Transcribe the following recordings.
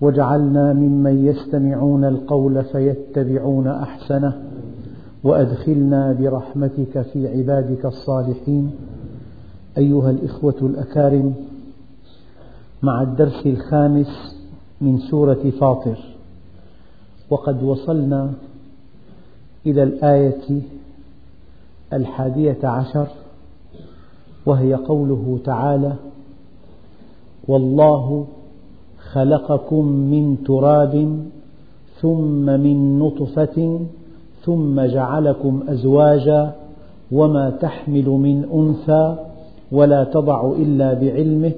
واجعلنا ممن يستمعون القول فيتبعون أحسنه وأدخلنا برحمتك في عبادك الصالحين. أيها الإخوة الأكارم مع الدرس الخامس من سورة فاطر وقد وصلنا إلى الآية الحادية عشر وهي قوله تعالى والله خلقكم من تراب ثم من نطفة ثم جعلكم أزواجا وما تحمل من أنثى ولا تضع إلا بعلمه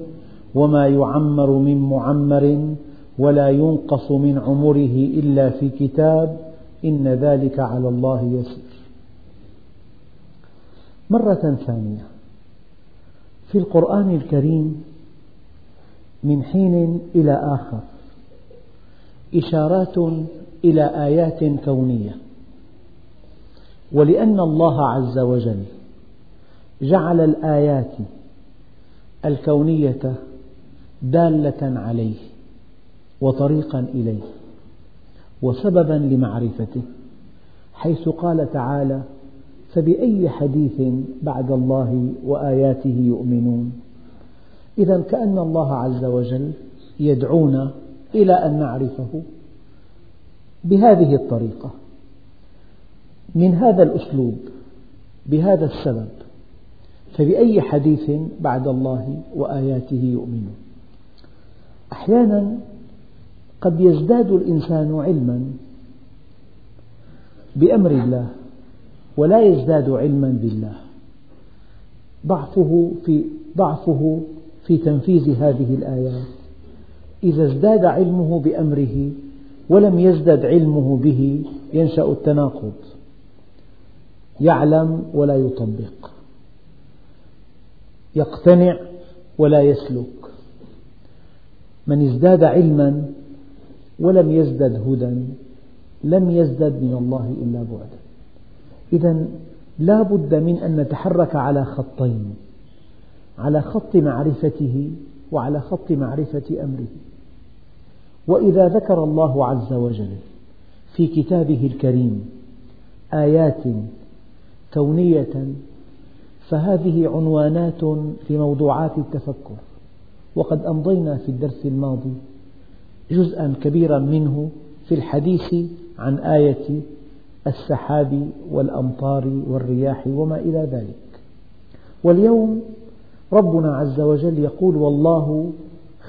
وما يعمر من معمر ولا ينقص من عمره إلا في كتاب إن ذلك على الله يسير. مرة ثانية في القرآن الكريم من حين إلى آخر. إشارات إلى آيات كونية. ولأن الله عز وجل جعل الآيات الكونية دالة عليه وطريقا إليه وسببا لمعرفته حيث قال تعالى فبأي حديث بعد الله وآياته يؤمنون؟ إذا كأن الله عز وجل يدعونا إلى أن نعرفه بهذه الطريقة. من هذا الأسلوب بهذا السبب فبأي حديث بعد الله وآياته يؤمنون؟ أحيانا قد يزداد الإنسان علما بأمر الله ولا يزداد علما بالله. ضعفه في ضعفه في تنفيذ هذه الآيات. إذا ازداد علمه بأمره ولم يزدد علمه به ينشأ التناقض. يعلم ولا يطبق. يقتنع ولا يسلك. من ازداد علما ولم يزدد هدى لم يزدد من الله إلا بعدا. إذا لا بد من أن نتحرك على خطين. على خط معرفته وعلى خط معرفة أمره. وإذا ذكر الله عز وجل في كتابه الكريم آيات كونية فهذه عنوانات لموضوعات التفكر. وقد أمضينا في الدرس الماضي جزءا كبيرا منه في الحديث عن آية السحاب والأمطار والرياح وما إلى ذلك. واليوم ربنا عز وجل يقول والله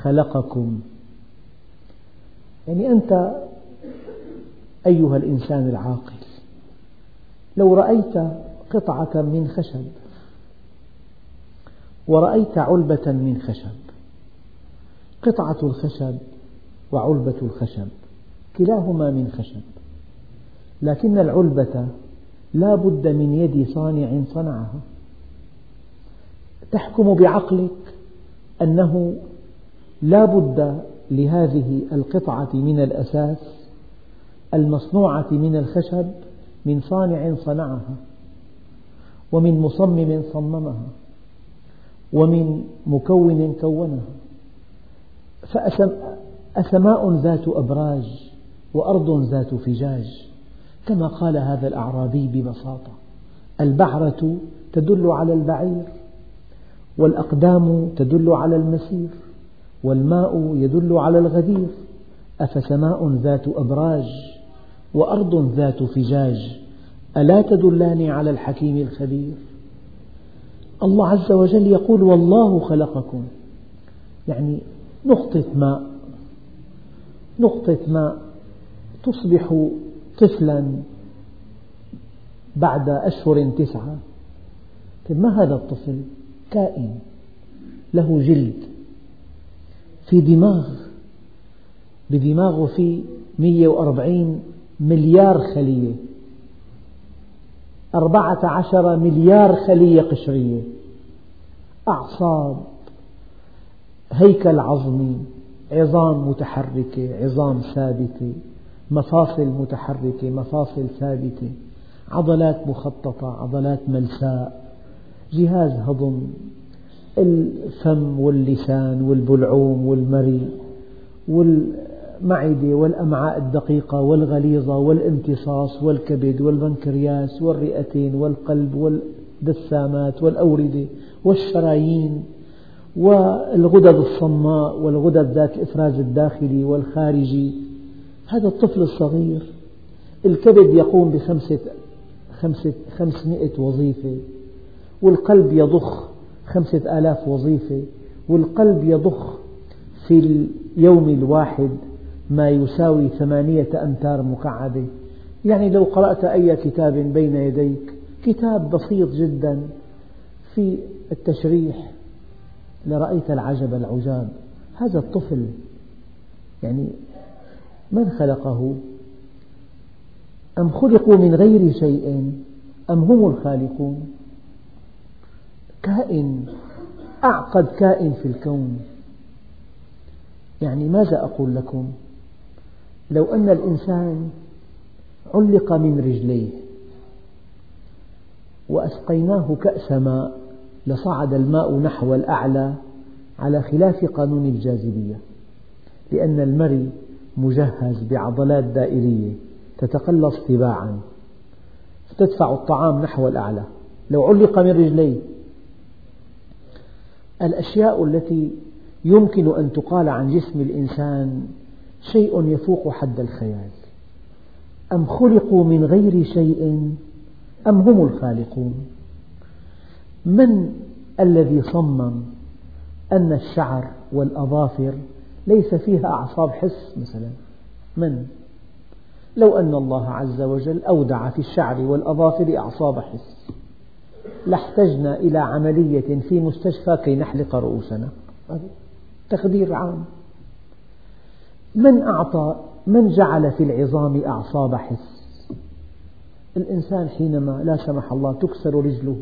خلقكم. يعني أنت أيها الإنسان العاقل لو رأيت قطعة من خشب ورأيت علبة من خشب قطعة الخشب وعلبة الخشب كلاهما من خشب لكن العلبة لا بد من يد صانع صنعها. تحكم بعقلك أنه لا بد لهذه القطعة من الأساس المصنوعة من الخشب من صانع صنعها ومن مصمم صممها ومن مكون كونها. فأسماء ذات أبراج وأرض ذات فجاج كما قال هذا الأعرابي ببساطة البعرة تدل على البعير. والأقدام تدل على المسير والماء يدل على الغدير. أفسماء ذات أبراج وأرض ذات فجاج ألا تدلان على الحكيم الخبير؟ الله عز وجل يقول والله خلقكم. يعني نقطة ماء نقطة ماء تصبح طفلا بعد أشهر تسعة. طيب ما هذا الطفل؟ كائن له جلد في دماغ بدماغه في 140 مليار خلية أربعة عشر مليار خلية قشرية. أعصاب هيكل عظمي عظام متحركة عظام ثابتة مفاصل متحركة مفاصل ثابتة عضلات مخططة عضلات ملساء. جهاز هضم. الفم واللسان والبلعوم والمري والمعدة والأمعاء الدقيقة والغليظة والامتصاص والكبد والبنكرياس والرئتين والقلب والدسامات والأوردة والشرايين والغدد الصماء والغدد ذات الإفراز الداخلي والخارجي. هذا الطفل الصغير. الكبد يقوم بخمسة خمسة خمسمائة وظيفة. والقلب يضخ خمسة آلاف وظيفة والقلب يضخ في اليوم الواحد ما يساوي ثمانية أمتار مكعبة يعني لو قرأت أي كتاب بين يديك كتاب بسيط جدا في التشريح لرأيت العجب العجاب. هذا الطفل يعني من خلقه؟ أم خلقوا من غير شيء؟ أم هم الخالقون؟ كائن أعقد كائن في الكون. يعني ماذا أقول لكم؟ لو أن الإنسان علق من رجليه وأسقيناه كأس ماء لصعد الماء نحو الأعلى على خلاف قانون الجاذبية لأن المري مجهز بعضلات دائرية تتقلص تباعا فتدفع الطعام نحو الأعلى. لو علق من رجليه الأشياء التي يمكن أن تقال عن جسم الإنسان شيء يفوق حد الخيال. أم خلقوا من غير شيء أم هم الخالقون؟ من الذي صمم أن الشعر والأظافر ليس فيها أعصاب حس مثلا؟ من؟ لو أن الله عز وجل أودع في الشعر والأظافر أعصاب حس. لاحتجنا إلى عملية في مستشفى كي نحلق رؤوسنا. تقدير عام. من أعطى من جعل في العظام أعصاب حس؟ الإنسان حينما لا سمح الله تكسر رجله.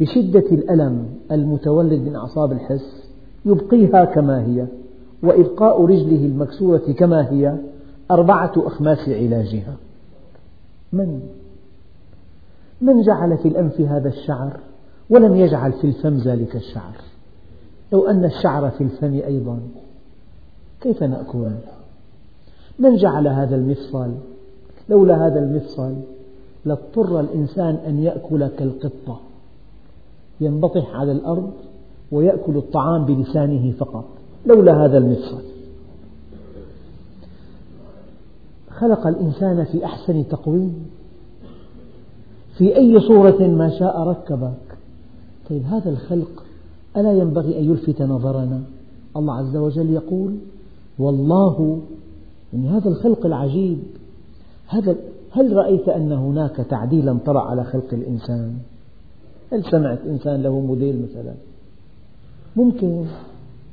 بشدة الألم المتولد من أعصاب الحس يبقيها كما هي. وإبقاء رجله المكسورة كما هي أربعة أخماس علاجها. من؟ من جعل في الأنف هذا الشعر ولم يجعل في الفم ذلك الشعر؟ لو أن الشعر في الفم أيضا كيف نأكل؟ من جعل هذا المفصل؟ لولا هذا المفصل لاضطر الإنسان أن يأكل كالقطة. ينبطح على الأرض ويأكل الطعام بلسانه فقط. لولا هذا المفصل. خلق الإنسان في أحسن تقويم. في أي صورة ما شاء ركبك. طيب هذا الخلق ألا ينبغي أن يلفت نظرنا؟ الله عز وجل يقول والله يعني هذا الخلق العجيب. هذا هل رأيت أن هناك تعديلا طرأ على خلق الإنسان؟ هل سمعت إنسان له موديل مثلا؟ ممكن.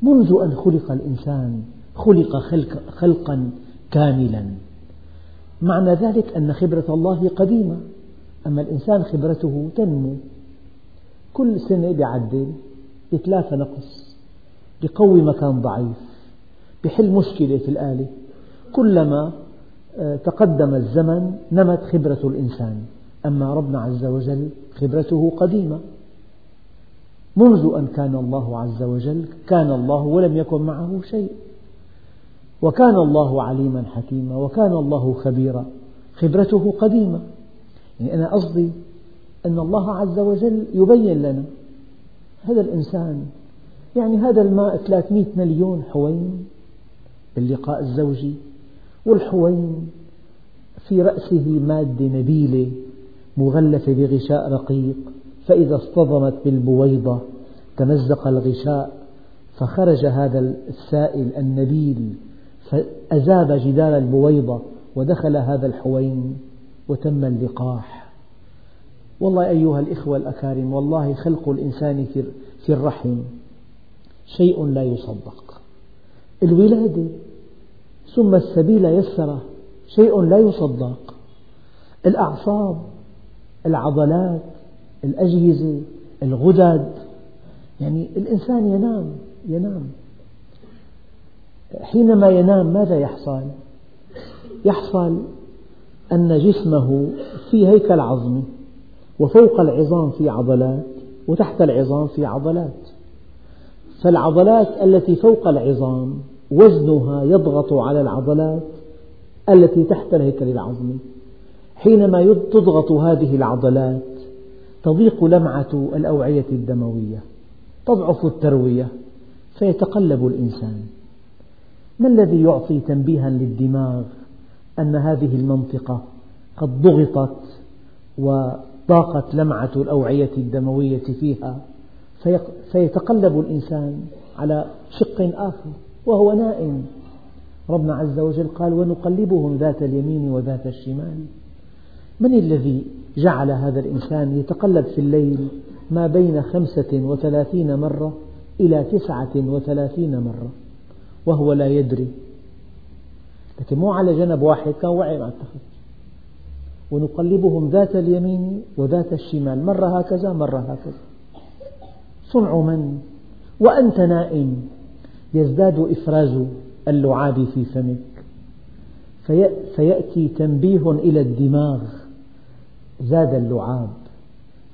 منذ أن خلق الإنسان خلق خلق خلقا كاملا. معنى ذلك أن خبرة الله قديمة. أما الإنسان خبرته تنمو. كل سنة يعدل يتلافى نقص يقوي مكان ضعيف يحل مشكلة في الآلة. كلما آه، تقدم الزمن نمت خبرة الإنسان. أما ربنا عز وجل خبرته قديمة. منذ أن كان الله عز وجل كان الله ولم يكن معه شيء. وكان الله عليما حكيما وكان الله خبيرا. خبرته قديمة. يعني أنا قصدي أن الله عز وجل يبين لنا هذا الإنسان يعني هذا الماء 300 مليون حوين باللقاء الزوجي والحوين في رأسه مادة نبيلة مغلفة بغشاء رقيق فإذا اصطدمت بالبويضة تمزق الغشاء فخرج هذا السائل النبيل فأذاب جدار البويضة ودخل هذا الحوين. وتم اللقاح. والله أيها الإخوة الأكارم والله خلق الإنسان في الرحم. شيء لا يصدق. الولادة ثم السبيل يسره شيء لا يصدق. الأعصاب العضلات الأجهزة الغدد. يعني الإنسان ينام ينام. حينما ينام ماذا يحصل؟ يحصل أن جسمه في هيكل عظمي وفوق العظام في عضلات وتحت العظام في عضلات. فالعضلات التي فوق العظام وزنها يضغط على العضلات التي تحت الهيكل العظمي. حينما تضغط هذه العضلات تضيق لمعة الأوعية الدموية تضعف التروية فيتقلب الإنسان. ما الذي يعطي تنبيها للدماغ؟ أن هذه المنطقة قد ضغطت وضاقت لمعة الأوعية الدموية فيها. فيتقلب الإنسان على شق آخر وهو نائم. ربنا عز وجل قال ونقلبهم ذات اليمين وذات الشمال. من الذي جعل هذا الإنسان يتقلب في الليل ما بين خمسة وثلاثين مرة إلى تسعة وثلاثين مرة؟ وهو لا يدري. لكن مو على جنب واحد كان وعي مع التخت ونقلبهم ذات اليمين وذات الشمال مرة هكذا مرة هكذا. صنع من؟ وأنت نائم. يزداد إفراز اللعاب في فمك. فيأتي تنبيه إلى الدماغ. زاد اللعاب.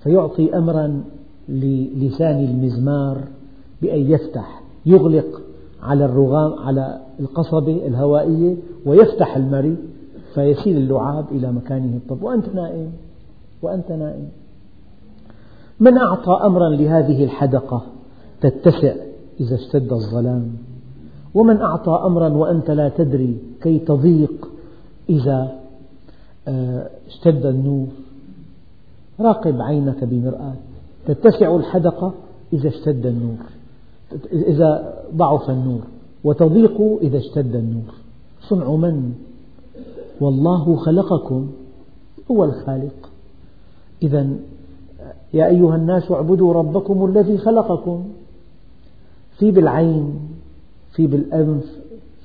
فيعطي أمرا للسان المزمار بأن يفتح يغلق على الرغام على القصبة الهوائية ويفتح المري فيسيل اللعاب إلى مكانه. الطبيعي وأنت نائم؟ وأنت نائم. من أعطى أمرا لهذه الحدقة؟ تتسع إذا اشتد الظلام. ومن أعطى أمرا وأنت لا تدري كي تضيق إذا آه، اشتد النور. راقب عينك بمرآة. تتسع الحدقة إذا اشتد النور. إذا ضعف النور. وتضيق إذا اشتد النور. صنع من؟ والله خلقكم هو الخالق. إذا يا أيها الناس اعبدوا ربكم الذي خلقكم. في بالعين في بالأنف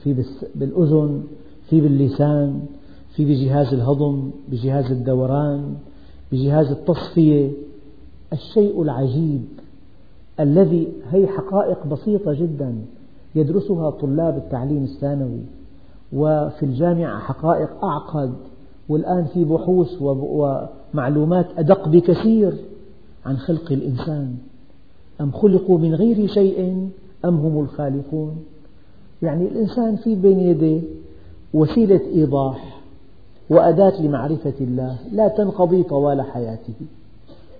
في بالأذن في باللسان في بجهاز الهضم بجهاز الدوران بجهاز التصفية. الشيء العجيب الذي هي حقائق بسيطة جدا يدرسها طلاب التعليم الثانوي. وفي الجامعة حقائق أعقد والآن في بحوث ومعلومات أدق بكثير عن خلق الإنسان. أم خلقوا من غير شيء؟ أم هم الخالقون؟ يعني الإنسان في بين يديه وسيلة إيضاح وأداة لمعرفة الله لا تنقضي طوال حياته.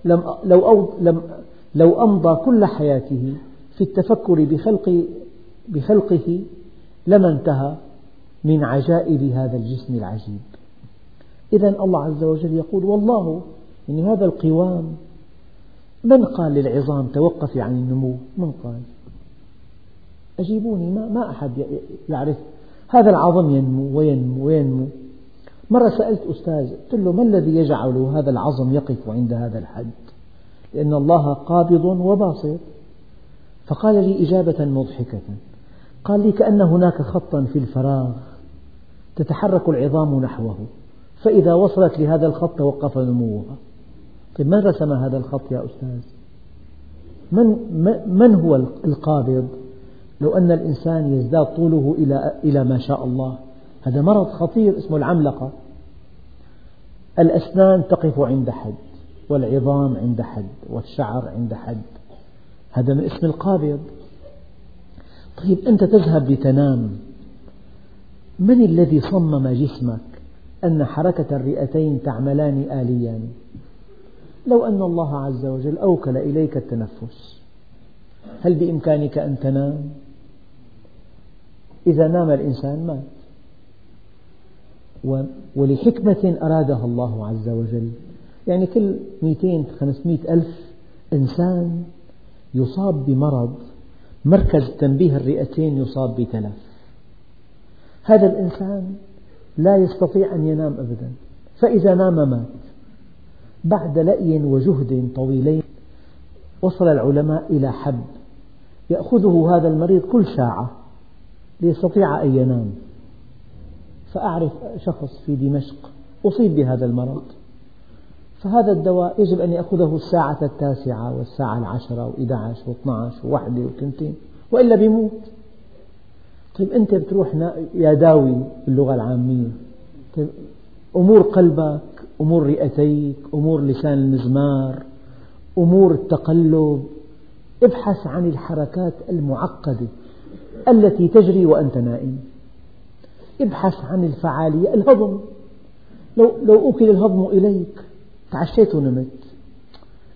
لم لو, لم لو أمضى كل حياته في التفكر بخلق بخلقه لما انتهى. من عجائب هذا الجسم العجيب. إذا الله عز وجل يقول والله يعني هذا القوام من قال للعظام توقفي عن النمو؟ من قال؟ أجيبوني ما, ما أحد يعرف. هذا العظم ينمو وينمو وينمو. مرة سألت أستاذ قلت له ما الذي يجعل هذا العظم يقف عند هذا الحد؟ لأن الله قابض وباسط فقال لي إجابة مضحكة. قال لي كأن هناك خطا في الفراغ. تتحرك العظام نحوه. فإذا وصلت لهذا الخط توقف نموها. طيب من رسم هذا الخط يا أستاذ؟ من, من هو القابض؟ لو أن الإنسان يزداد طوله إلى, إلى ما شاء الله. هذا مرض خطير اسمه العملقة. الأسنان تقف عند حد والعظام عند حد والشعر عند حد. هذا من اسم القابض. طيب أنت تذهب لتنام. من الذي صمم جسمك أن حركة الرئتين تعملان آليا لو أن الله عز وجل أوكل إليك التنفس هل بإمكانك أن تنام؟ إذا نام الإنسان مات. ولحكمة أرادها الله عز وجل. يعني كل 200 500 ألف إنسان يصاب بمرض مركز تنبيه الرئتين يصاب بتلف. هذا الإنسان لا يستطيع أن ينام أبدا. فإذا نام مات. بعد لأي وجهد طويلين وصل العلماء إلى حب يأخذه هذا المريض كل ساعة ليستطيع أن ينام. فأعرف شخص في دمشق أصيب بهذا المرض. فهذا الدواء يجب أن يأخذه الساعة التاسعة والساعة العشرة وإحدى عشر واثنى عشر وواحدة وثنتين وإلا بيموت. طيب أنت بتروح يا داوي باللغة العامية. طيب أمور قلبك أمور رئتيك أمور لسان المزمار أمور التقلب ابحث عن الحركات المعقدة التي تجري وأنت نائم. ابحث عن الفعالية الهضم. لو, لو أكل الهضم إليك تعشيت ونمت.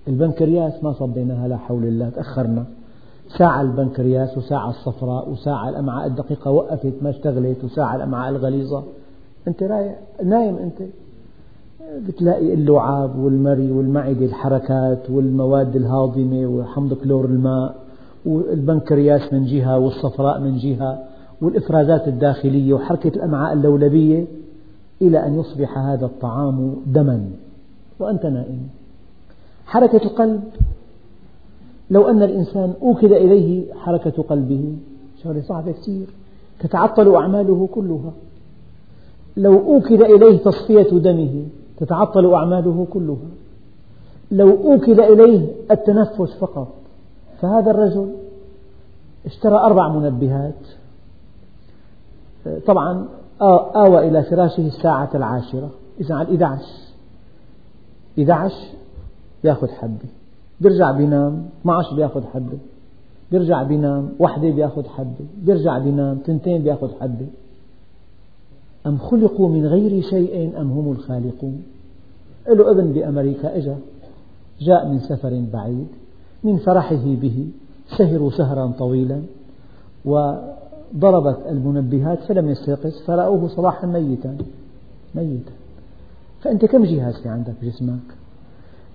البنكرياس ما صبيناها لا حول الله تأخرنا. ساعة البنكرياس وساعة الصفراء وساعة الأمعاء الدقيقة وقفت ما اشتغلت وساعة الأمعاء الغليظة. أنت رايح نايم أنت. بتلاقي اللعاب والمري والمعدة الحركات والمواد الهاضمة وحمض كلور الماء والبنكرياس من جهة والصفراء من جهة والإفرازات الداخلية وحركة الأمعاء اللولبية إلى أن يصبح هذا الطعام دما. وأنت نائم. حركة القلب لو أن الإنسان أوكل إليه حركة قلبه شغلة صعبة كثير تتعطل أعماله كلها. لو أوكل إليه تصفية دمه تتعطل أعماله كلها. لو أوكل إليه التنفس فقط فهذا الرجل اشترى أربع منبهات. طبعا آوى إلى فراشه الساعة العاشرة إذا على 11 11 يأخذ حبة بيرجع بينام 12 بيأخذ حبة بيرجع بينام وحدة بيأخذ حبة بيرجع بينام تنتين بيأخذ حبة أم خلقوا من غير شيء أم هم الخالقون؟ له ابن بأمريكا إجا جاء من سفر بعيد من فرحه به سهروا سهرا طويلا وضربت المنبهات فلم يستيقظ فرأوه صباحا ميتا. ميتا. فأنت كم جهاز في عندك جسمك؟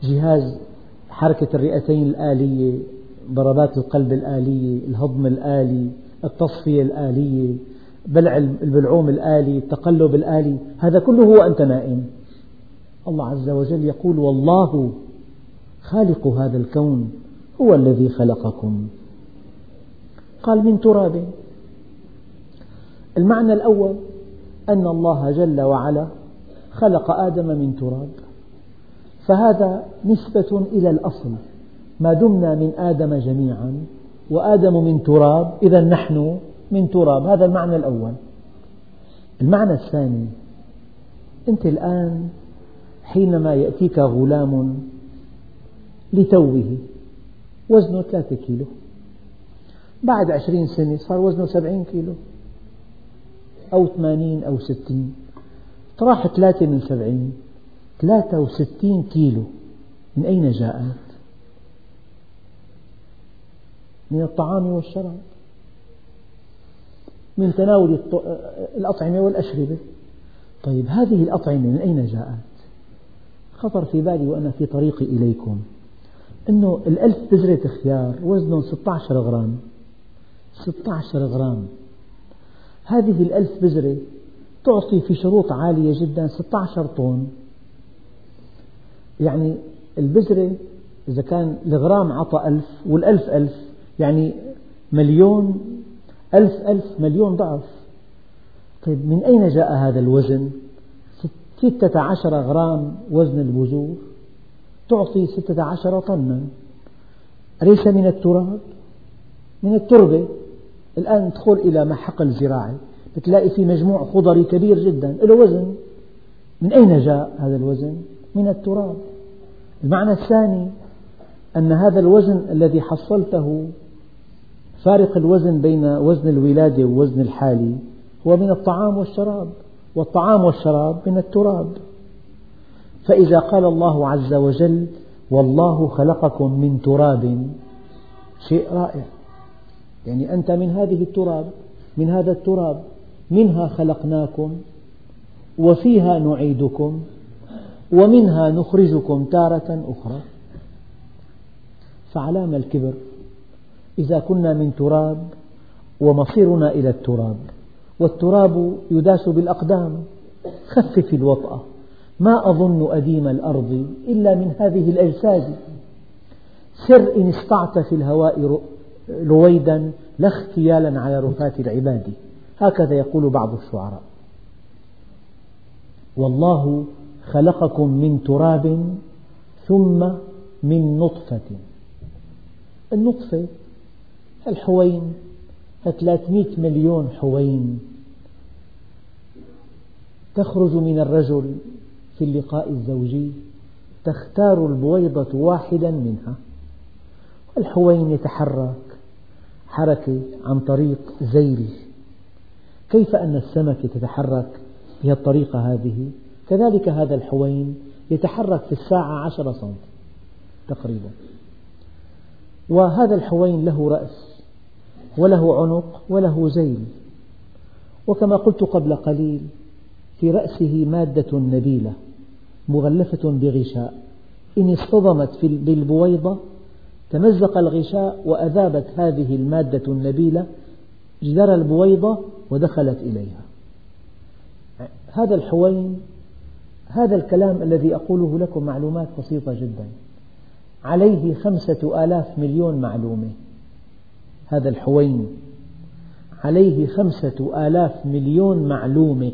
جهاز حركة الرئتين الآلية ضربات القلب الآلية الهضم الآلي التصفية الآلية بلع البلعوم الآلي التقلب الآلي هذا كله هو أنت نائم. الله عز وجل يقول والله خالق هذا الكون هو الذي خلقكم. قال من تراب. المعنى الأول أن الله جل وعلا خلق آدم من تراب. فهذا نسبة إلى الأصل. ما دمنا من آدم جميعا وآدم من تراب إذا نحن من تراب. هذا المعنى الأول. المعنى الثاني أنت الآن حينما يأتيك غلام لتوه وزنه ثلاثة كيلو. بعد عشرين سنة صار وزنه سبعين كيلو أو ثمانين أو ستين. طرح ثلاثة من سبعين. ثلاثة وستين كيلو. من أين جاءت؟ من الطعام والشراب. من تناول الأطعمة والأشربة. طيب هذه الأطعمة من أين جاءت؟ خطر في بالي وأنا في طريقي إليكم. أنه الألف بذرة خيار وزنهم 16 غرام. 16 غرام. هذه الألف بذرة تعطي في شروط عالية جدا 16 طن. يعني البذرة إذا كان الغرام عطى ألف والألف ألف يعني مليون ألف ألف مليون ضعف. طيب من أين جاء هذا الوزن؟ ستة عشر غرام وزن البذور. تعطي ستة عشر طنا. أليس من التراب؟ من التربة. الآن تدخل إلى محقل زراعي بتلاقي في مجموع خضري كبير جدا. له وزن. من أين جاء هذا الوزن؟ من التراب. المعنى الثاني أن هذا الوزن الذي حصلته فارق الوزن بين وزن الولادة ووزن الحالي هو من الطعام والشراب والطعام والشراب من التراب. فإذا قال الله عز وجل والله خلقكم من تراب شيء رائع. يعني أنت من هذه التراب من هذا التراب منها خلقناكم وفيها نعيدكم. ومنها نخرجكم تارة أخرى. فعلام الكبر إذا كنا من تراب ومصيرنا إلى التراب والتراب يداس بالأقدام. خفف الوطأة ما أظن أديم الأرض إلا من هذه الأجساد. سر إن استطعت في الهواء رويدا لا اختيالا على رفاة العباد. هكذا يقول بعض الشعراء. والله خلقكم من تراب ثم من نطفة. النطفة الحوين 300 مليون حوين. تخرج من الرجل في اللقاء الزوجي تختار البويضة واحدا منها. الحوين يتحرك حركة عن طريق زيل. كيف أن السمكة تتحرك بهذه الطريقة هذه؟ كذلك هذا الحوين يتحرك في الساعة عشرة سم تقريبا. وهذا الحوين له رأس وله عنق وله زيل وكما قلت قبل قليل في رأسه مادة نبيلة مغلفة بغشاء. إن اصطدمت بالبويضة تمزق الغشاء وأذابت هذه المادة النبيلة جدار البويضة ودخلت إليها. هذا الحوين هذا الكلام الذي أقوله لكم معلومات بسيطة جدا. عليه خمسة آلاف مليون معلومة. هذا الحوين عليه خمسة آلاف مليون معلومة.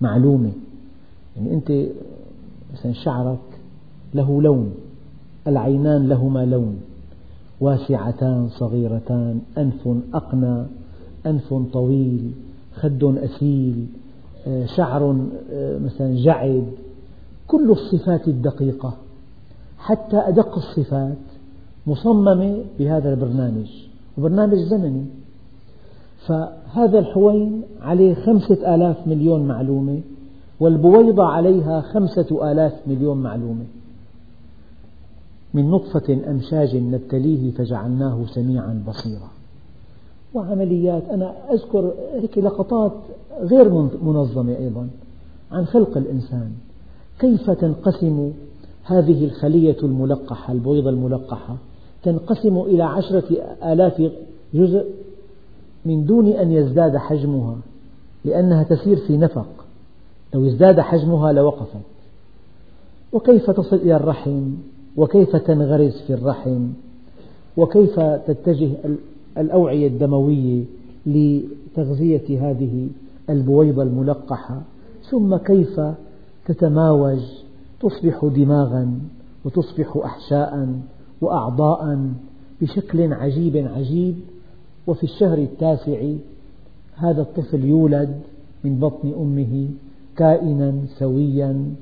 معلومة. يعني أنت مثلا شعرك له لون. العينان لهما لون. واسعتان صغيرتان أنف أقنى أنف طويل خد أسيل شعر مثلا جعد كل الصفات الدقيقة حتى أدق الصفات مصممة بهذا البرنامج وبرنامج زمني. فهذا الحوين عليه خمسة آلاف مليون معلومة والبويضة عليها خمسة آلاف مليون معلومة. من نطفة أمشاج نبتليه فجعلناه سميعا بصيرا. وعمليات. أنا أذكر هيك لقطات غير منظمة أيضا عن خلق الإنسان. كيف تنقسم هذه الخلية الملقحة البويضة الملقحة؟ تنقسم إلى عشرة آلاف جزء من دون أن يزداد حجمها لأنها تسير في نفق. لو ازداد حجمها لوقفت. وكيف تصل إلى الرحم؟ وكيف تنغرز في الرحم؟ وكيف تتجه الأوعية الدموية لتغذية هذه البويضة الملقحة. ثم كيف تتماوج؟ تصبح دماغا وتصبح أحشاء وأعضاء بشكل عجيب عجيب. وفي الشهر التاسع هذا الطفل يولد من بطن أمه كائنا سويا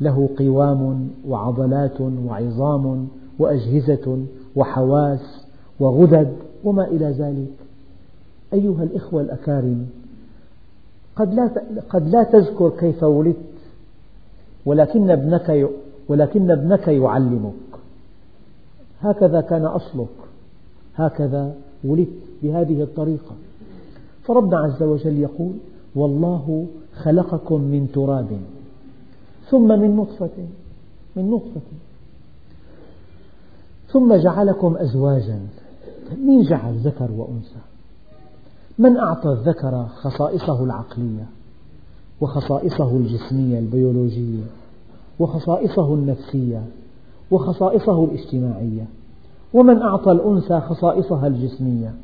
له قوام وعضلات وعظام وأجهزة وحواس وغدد. وما إلى ذلك. أيها الإخوة الأكارم قد لا قد لا تذكر كيف ولدت ولكن ابنك ولكن ابنك يعلمك. هكذا كان أصلك. هكذا ولدت بهذه الطريقة. فربنا عز وجل يقول والله خلقكم من تراب ثم من نطفة من نطفة ثم جعلكم أزواجا. من جعل ذكر وأنثى. من أعطى الذكر خصائصه العقلية وخصائصه الجسمية البيولوجية وخصائصه النفسية وخصائصه الاجتماعية. ومن أعطى الأنثى خصائصها الجسمية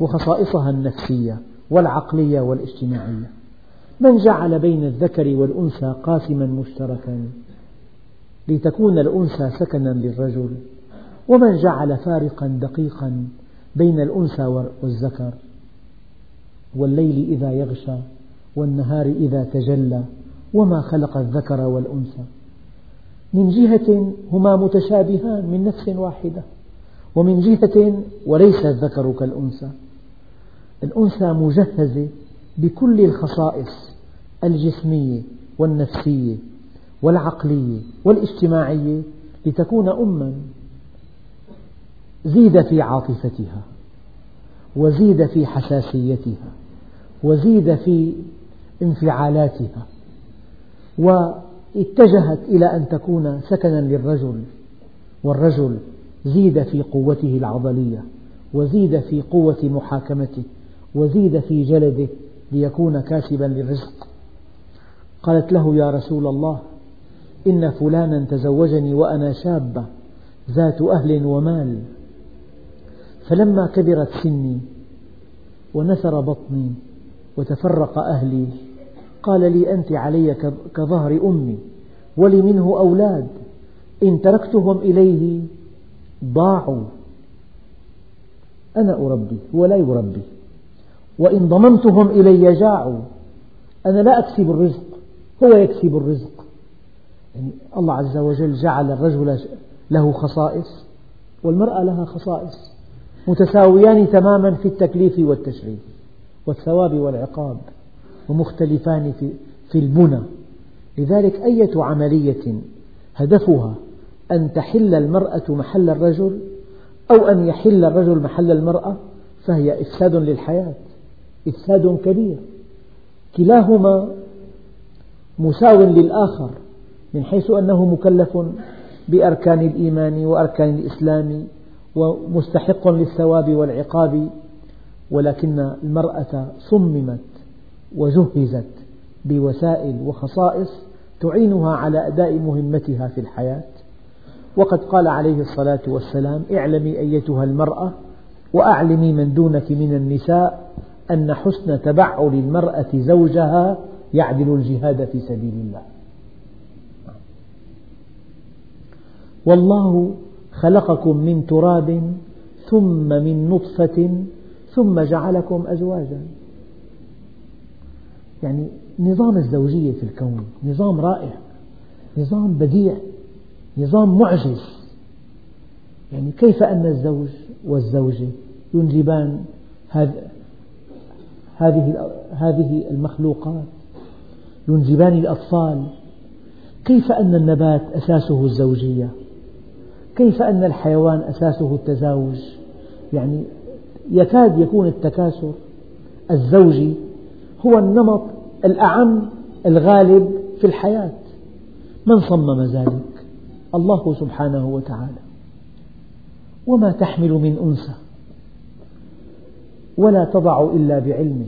وخصائصها النفسية والعقلية والاجتماعية. من جعل بين الذكر والأنثى قاسما مشتركا لتكون الأنثى سكنا للرجل. ومن جعل فارقا دقيقا بين الأنثى والذكر والليل إذا يغشى والنهار إذا تجلى وما خلق الذكر والأنثى. من جهة هما متشابهان من نفس واحدة ومن جهة وليس الذكر كالأنثى. الأنثى مجهزة بكل الخصائص الجسمية والنفسية والعقلية والاجتماعية لتكون أمًا. زيد في عاطفتها وزيد في حساسيتها وزيد في انفعالاتها واتجهت إلى أن تكون سكنا للرجل والرجل زيد في قوته العضلية وزيد في قوة محاكمته وزيد في جلده ليكون كاسبا للرزق. قالت له يا رسول الله إن فلانا تزوجني وأنا شابة ذات أهل ومال فلما كبرت سني ونثر بطني وتفرق أهلي قال لي أنت علي كظهر أمي ولي منه أولاد إن تركتهم إليه ضاعوا. أنا أربي هو لا يربي وإن ضممتهم إلي جاعوا. أنا لا أكسب الرزق هو يكسب الرزق. يعني الله عز وجل جعل الرجل له خصائص والمرأة لها خصائص. متساويان تماما في التكليف والتشريف والثواب والعقاب ومختلفان في البنى. لذلك أية عملية هدفها أن تحل المرأة محل الرجل أو أن يحل الرجل محل المرأة فهي إفساد للحياة إفساد كبير. كلاهما مساو للآخر من حيث أنه مكلف بأركان الإيمان وأركان الإسلام ومستحق للثواب والعقاب ولكن المرأة صممت وجهزت بوسائل وخصائص تعينها على أداء مهمتها في الحياة. وقد قال عليه الصلاة والسلام اعلمي أيتها المرأة وأعلمي من دونك من النساء أن حسن تبعل المرأة زوجها يعدل الجهاد في سبيل الله. والله خلقكم من تراب ثم من نطفة ثم جعلكم أزواجا. يعني نظام الزوجية في الكون نظام رائع نظام بديع نظام معجز. يعني كيف أن الزوج والزوجة ينجبان هذه هذه المخلوقات؟ ينجبان الأطفال. كيف أن النبات أساسه الزوجية؟ كيف أن الحيوان أساسه التزاوج؟ يعني يكاد يكون التكاثر الزوجي هو النمط الأعم الغالب في الحياة. من صمم ذلك؟ الله سبحانه وتعالى. وما تحمل من أنثى. ولا تضع إلا بعلمه.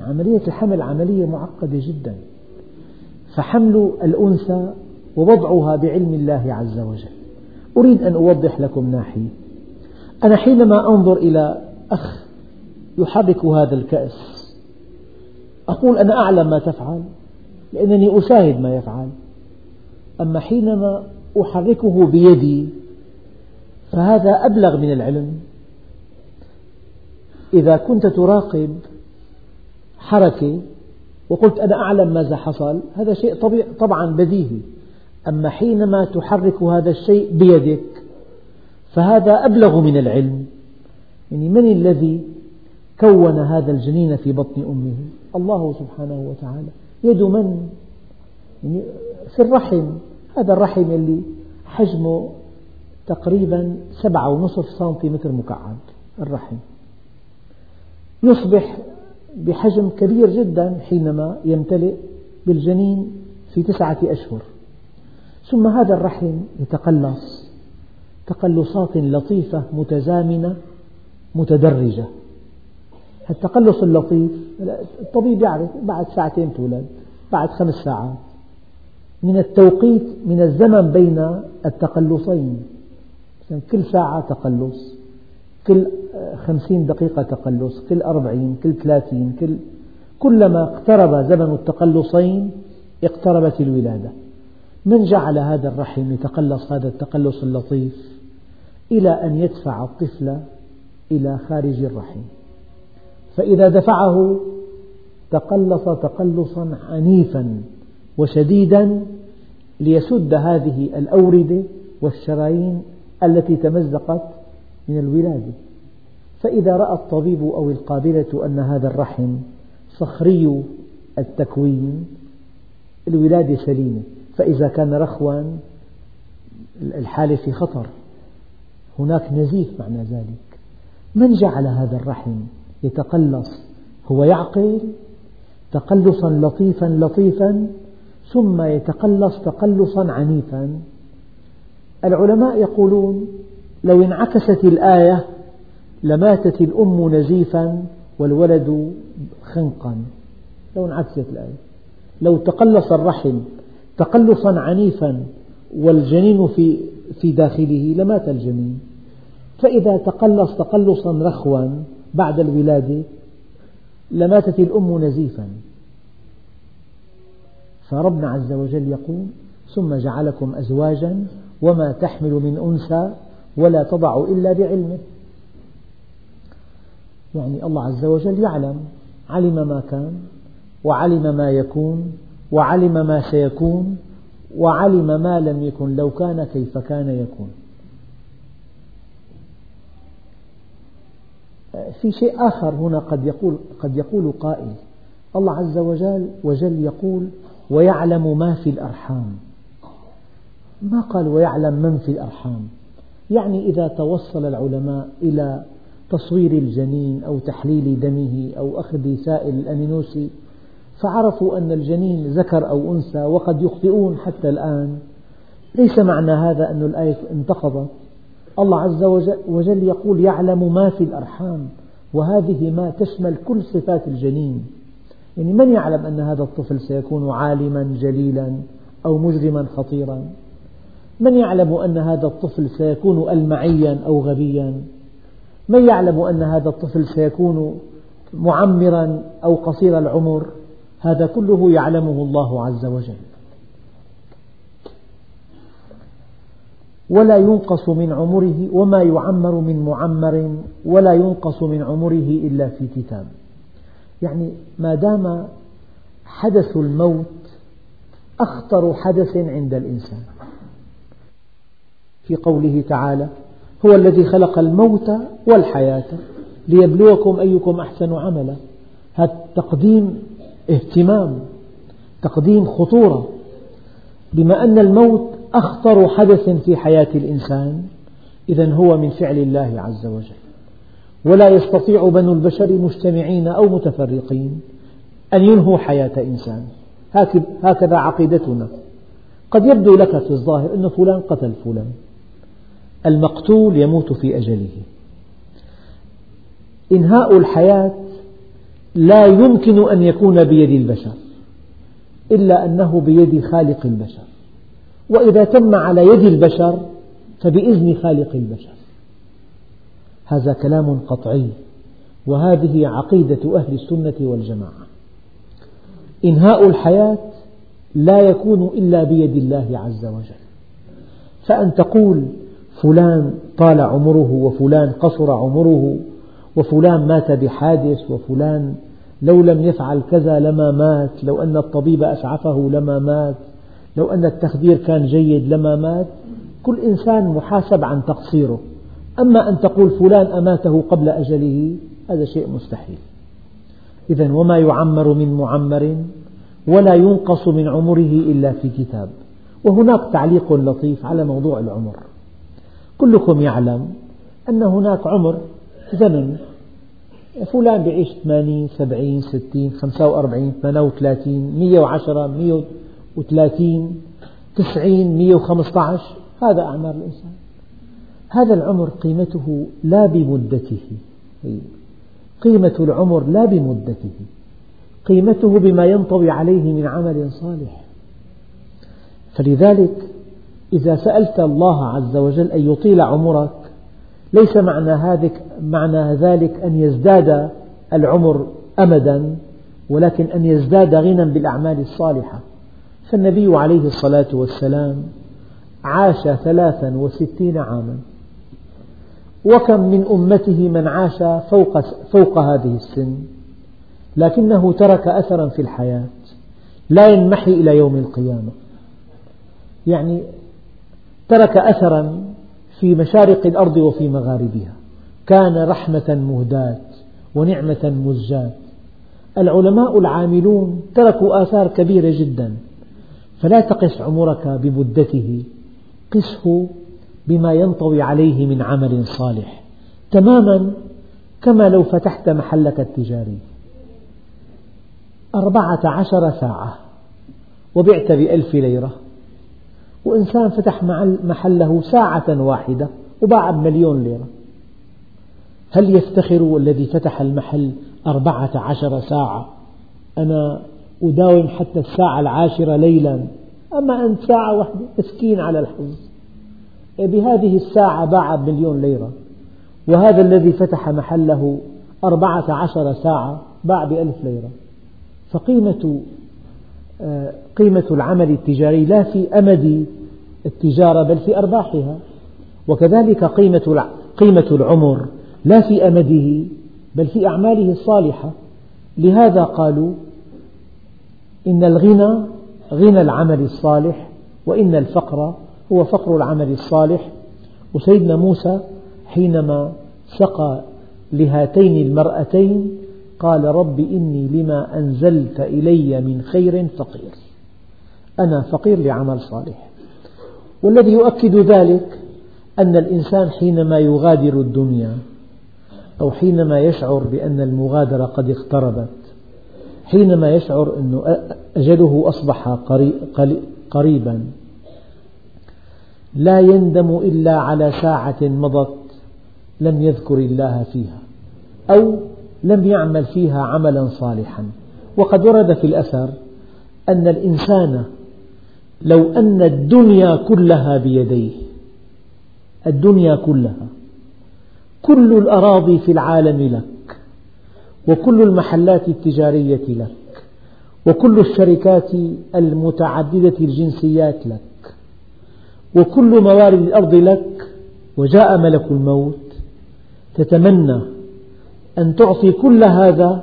عملية الحمل عملية معقدة جدا. فحمل الأنثى ووضعها بعلم الله عز وجل. أريد أن أوضح لكم ناحية. أنا حينما أنظر إلى أخ يحرك هذا الكأس أقول أنا أعلم ما تفعل لأنني أشاهد ما يفعل. أما حينما أحركه بيدي فهذا أبلغ من العلم. إذا كنت تراقب حركة وقلت أنا أعلم ماذا حصل هذا شيء طبعا بديهي. أما حينما تحرك هذا الشيء بيدك فهذا أبلغ من العلم. يعني من الذي كون هذا الجنين في بطن أمه؟ الله سبحانه وتعالى. يد من؟ يعني في الرحم. هذا الرحم اللي حجمه تقريبا سبعة ونصف سنتيمتر مكعب الرحم. يصبح بحجم كبير جدا حينما يمتلئ بالجنين في تسعة أشهر. ثم هذا الرحم يتقلص. تقلصات لطيفة متزامنة متدرجة. التقلص اللطيف الطبيب يعرف بعد ساعتين تولد بعد خمس ساعات. من التوقيت من الزمن بين التقلصين. كل ساعة تقلص كل خمسين دقيقة تقلص كل أربعين كل ثلاثين كل كلما اقترب زمن التقلصين اقتربت الولادة. من جعل هذا الرحم يتقلص هذا التقلص اللطيف إلى أن يدفع الطفل إلى خارج الرحم. فإذا دفعه تقلص تقلصا عنيفا وشديدا ليسد هذه الأوردة والشرايين التي تمزقت من الولادة. فإذا رأى الطبيب أو القابلة أن هذا الرحم صخري التكوين الولادة سليمة. فإذا كان رخوا الحالة في خطر. هناك نزيف معنى ذلك. من جعل هذا الرحم يتقلص؟ هو يعقل تقلصا لطيفا لطيفا ثم يتقلص تقلصا عنيفا. العلماء يقولون لو انعكست الآية لماتت الأم نزيفا والولد خنقا. لو انعكست الآية. لو تقلص الرحم تقلصا عنيفا والجنين في في داخله لمات الجنين. فإذا تقلص تقلصا رخوا بعد الولادة لماتت الأم نزيفا. فربنا عز وجل يقول ثم جعلكم أزواجا وما تحمل من أنثى ولا تضع إلا بعلمه. يعني الله عز وجل يعلم علم ما كان وعلم ما يكون وعلم ما سيكون وعلم ما لم يكن لو كان كيف كان يكون. في شيء آخر هنا قد يقول, قد يقول قائل. الله عز وجل وجل يقول ويعلم ما في الأرحام. ما قال ويعلم من في الأرحام؟ يعني إذا توصل العلماء إلى تصوير الجنين أو تحليل دمه أو أخذ سائل الأمينوسي فعرفوا أن الجنين ذكر أو أنثى وقد يخطئون حتى الآن. ليس معنى هذا أن الآية انتقضت. الله عز وجل يقول يعلم ما في الأرحام وهذه ما تشمل كل صفات الجنين. يعني من يعلم أن هذا الطفل سيكون عالما جليلا أو مجرما خطيرا؟ من يعلم أن هذا الطفل سيكون ألمعيا أو غبيا؟ من يعلم أن هذا الطفل سيكون معمرا أو قصير العمر؟ هذا كله يعلمه الله عز وجل. ولا ينقص من عمره وما يعمر من معمر ولا ينقص من عمره إلا في كتاب. يعني ما دام حدث الموت أخطر حدث عند الإنسان. في قوله تعالى هو الذي خلق الموت والحياة ليبلوكم أيكم أحسن عملا. هذا تقديم اهتمام تقديم خطورة. بما أن الموت أخطر حدث في حياة الإنسان إذا هو من فعل الله عز وجل. ولا يستطيع بنو البشر مجتمعين أو متفرقين أن ينهوا حياة إنسان. هكذا عقيدتنا. قد يبدو لك في الظاهر أن فلان قتل فلان. المقتول يموت في أجله. إنهاء الحياة لا يمكن أن يكون بيد البشر إلا أنه بيد خالق البشر. وإذا تم على يد البشر فبإذن خالق البشر. هذا كلام قطعي وهذه عقيدة أهل السنة والجماعة. إنهاء الحياة لا يكون إلا بيد الله عز وجل. فأن تقول فلان طال عمره وفلان قصر عمره وفلان مات بحادث وفلان لو لم يفعل كذا لما مات لو أن الطبيب أسعفه لما مات لو أن التخدير كان جيد لما مات. كل إنسان محاسب عن تقصيره. أما أن تقول فلان أماته قبل أجله هذا شيء مستحيل. إذا وما يعمر من معمر ولا ينقص من عمره إلا في كتاب. وهناك تعليق لطيف على موضوع العمر. كلكم يعلم أن هناك عمر زمن. فلان يعيش 80 70 60 45 38 110 130 90 115 هذا أعمار الإنسان. هذا العمر قيمته لا بمدته. قيمة العمر لا بمدته. قيمته بما ينطوي عليه من عمل صالح. فلذلك إذا سألت الله عز وجل أن يطيل عمرك ليس معنى, ذلك معنى ذلك أن يزداد العمر أمدا ولكن أن يزداد غنى بالأعمال الصالحة. فالنبي عليه الصلاة والسلام عاش ثلاثا وستين عاما. وكم من أمته من عاش فوق, فوق هذه السن لكنه ترك أثرا في الحياة لا ينمحي إلى يوم القيامة. يعني ترك أثرا في مشارق الأرض وفي مغاربها. كان رحمة مهداة ونعمة مزجاة. العلماء العاملون تركوا آثار كبيرة جدا. فلا تقس عمرك بمدته. قسه بما ينطوي عليه من عمل صالح. تماما كما لو فتحت محلك التجاري. أربعة عشر ساعة. وبعت بألف ليرة. وإنسان فتح محله ساعة واحدة وباع بمليون ليرة. هل يفتخر الذي فتح المحل أربعة عشر ساعة؟ أنا أداوم حتى الساعة العاشرة ليلا. أما أنت ساعة واحدة مسكين على الحظ بهذه الساعة باع بمليون ليرة. وهذا الذي فتح محله أربعة عشر ساعة باع بألف ليرة. فقيمة قيمة العمل التجاري لا في أمد التجارة بل في أرباحها. وكذلك قيمة قيمة العمر لا في أمده بل في أعماله الصالحة. لهذا قالوا إن الغنى غنى العمل الصالح وإن الفقر هو فقر العمل الصالح. وسيدنا موسى حينما سقى لهاتين المرأتين قال رب إني لما أنزلت إلي من خير فقير. أنا فقير لعمل صالح. والذي يؤكد ذلك أن الإنسان حينما يغادر الدنيا أو حينما يشعر بأن المغادرة قد اقتربت حينما يشعر أن أجله أصبح قريبا لا يندم إلا على ساعة مضت لم يذكر الله فيها أو لم يعمل فيها عملا صالحا. وقد ورد في الأثر أن الإنسان لو أن الدنيا كلها بيديه الدنيا كلها كل الأراضي في العالم لك وكل المحلات التجارية لك وكل الشركات المتعددة الجنسيات لك وكل موارد الأرض لك وجاء ملك الموت تتمنى أن تعطي كل هذا